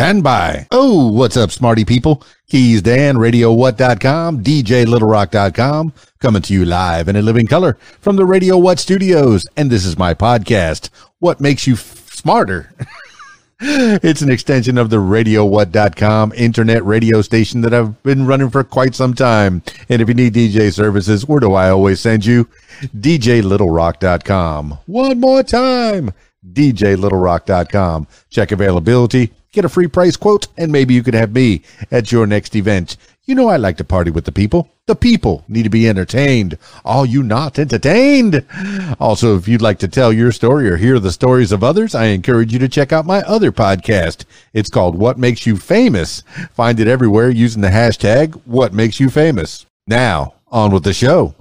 Stand by. Oh, what's up, smarty people? Keys Dan, RadioWhat.com, DJLittleRock.com, coming to you live and in a living color from the Radio What studios. And this is my podcast, What Makes You F- Smarter? it's an extension of the RadioWhat.com internet radio station that I've been running for quite some time. And if you need DJ services, where do I always send you? DJLittleRock.com. One more time. DJLittleRock.com. Check availability, get a free price quote, and maybe you could have me at your next event. You know I like to party with the people. The people need to be entertained. Are you not entertained? Also, if you'd like to tell your story or hear the stories of others, I encourage you to check out my other podcast. It's called What Makes You Famous. Find it everywhere using the hashtag What Makes You Famous. Now, on with the show.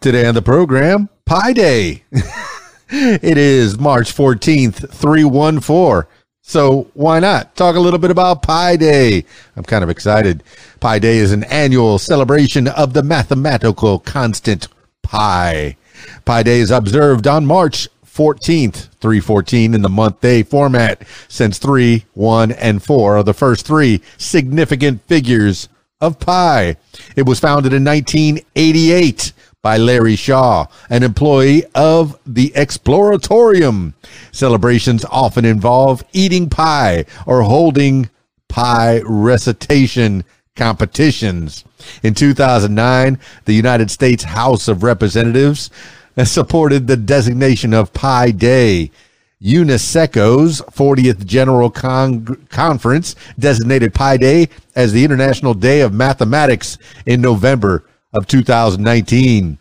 Today on the program, Pi Day. it is March 14th, 314. So why not talk a little bit about Pi Day? I'm kind of excited. Pi Day is an annual celebration of the mathematical constant pi. Pi Day is observed on March 14th, 314 in the month day format, since 3, 1, and 4 are the first three significant figures of pi. It was founded in 1988 by Larry Shaw, an employee of the Exploratorium. Celebrations often involve eating pie or holding pie recitation competitions. In 2009, the United States House of Representatives supported the designation of Pi Day. UNESCO's 40th General Con- Conference designated Pi Day as the International Day of Mathematics in November of 2019.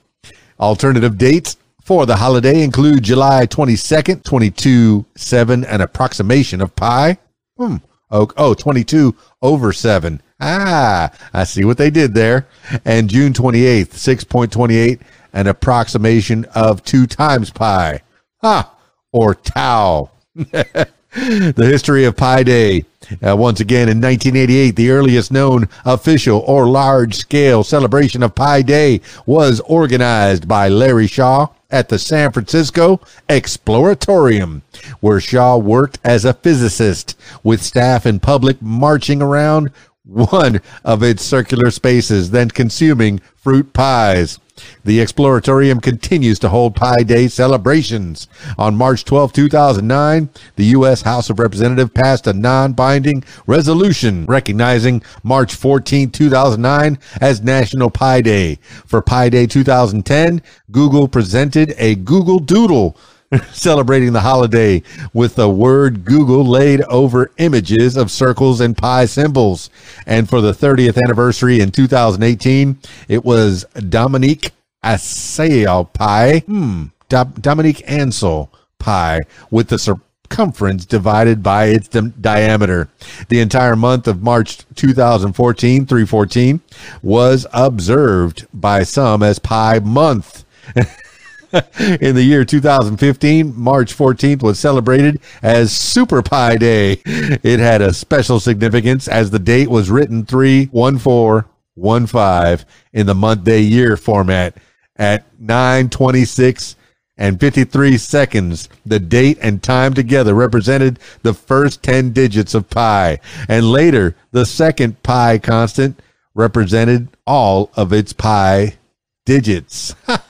Alternative dates for the holiday include July 22nd, 22 7, an approximation of pi. Hmm. Oh, oh, 22 over 7. Ah, I see what they did there. And June 28th, 6.28, an approximation of 2 times pi. Ha! Or tau. the history of Pi Day. Uh, once again, in 1988, the earliest known official or large scale celebration of Pi Day was organized by Larry Shaw at the San Francisco Exploratorium, where Shaw worked as a physicist with staff and public marching around one of its circular spaces, then consuming fruit pies. The Exploratorium continues to hold Pi Day celebrations. On March 12, 2009, the U.S. House of Representatives passed a non binding resolution recognizing March 14, 2009 as National Pi Day. For Pi Day 2010, Google presented a Google Doodle celebrating the holiday with the word Google laid over images of circles and pi symbols. And for the 30th anniversary in 2018, it was Dominique Assail Pi, hmm, Do- Dominique Ansel Pi with the circumference divided by its di- diameter. The entire month of March 2014, 314, was observed by some as Pi Month. in the year 2015, March 14th was celebrated as Super Pi Day. It had a special significance as the date was written 31415 in the month day year format at 926 and 53 seconds. The date and time together represented the first 10 digits of pi. And later, the second pi constant represented all of its pi digits.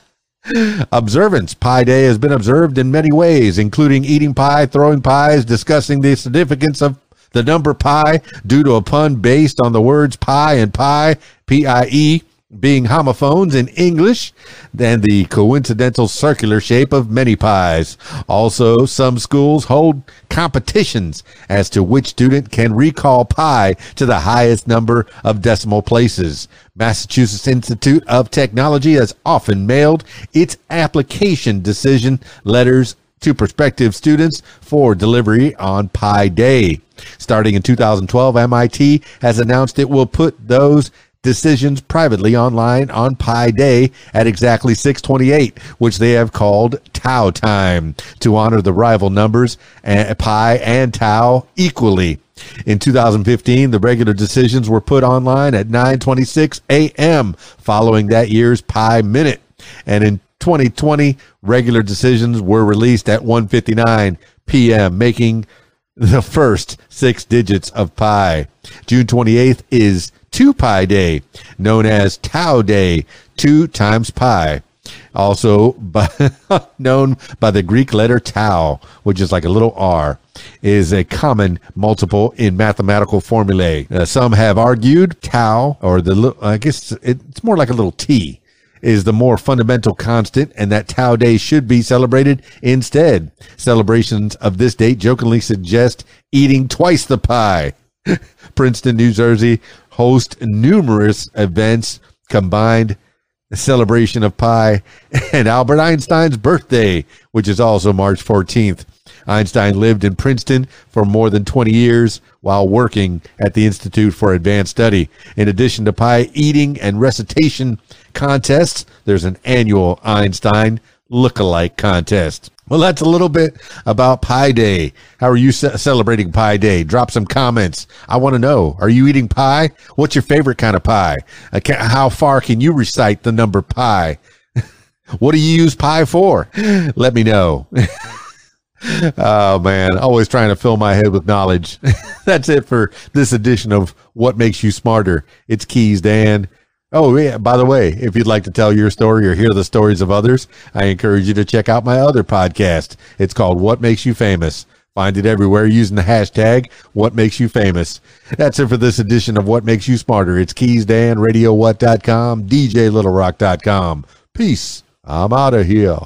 Observance. Pi Day has been observed in many ways, including eating pie, throwing pies, discussing the significance of the number pi due to a pun based on the words pi and pie, P I E, being homophones in English, than the coincidental circular shape of many pies. Also, some schools hold competitions as to which student can recall pi to the highest number of decimal places. Massachusetts Institute of Technology has often mailed its application decision letters to prospective students for delivery on Pi Day. Starting in 2012, MIT has announced it will put those decisions privately online on Pi Day at exactly 628, which they have called Tau time to honor the rival numbers uh, Pi and Tau equally. In 2015, the regular decisions were put online at 9:26 a.m. following that year's Pi Minute. And in 2020. Regular decisions were released at 1:59 p.m., making the first six digits of pi. June 28th is 2 pi day, known as Tau Day, 2 times pi. Also by, known by the Greek letter tau, which is like a little r, is a common multiple in mathematical formulae. Uh, some have argued tau, or the, I guess it's more like a little t, is the more fundamental constant and that Tau Day should be celebrated instead. Celebrations of this date jokingly suggest eating twice the pie. Princeton, New Jersey hosts numerous events combined the celebration of pie and Albert Einstein's birthday, which is also March 14th. Einstein lived in Princeton for more than 20 years while working at the Institute for Advanced Study. In addition to pie eating and recitation contests, there's an annual Einstein look-alike contest. Well, that's a little bit about Pi Day. How are you ce- celebrating Pi Day? Drop some comments. I want to know. Are you eating pie? What's your favorite kind of pie? How far can you recite the number pi? what do you use pi for? Let me know. oh man, always trying to fill my head with knowledge. That's it for this edition of What Makes You Smarter. It's Keys Dan. Oh yeah, by the way, if you'd like to tell your story or hear the stories of others, I encourage you to check out my other podcast. It's called What Makes You Famous. Find it everywhere using the hashtag What Makes You Famous. That's it for this edition of What Makes You Smarter. It's Keys Dan, RadioWhat.com, DJLittleRock.com. Peace. I'm out of here.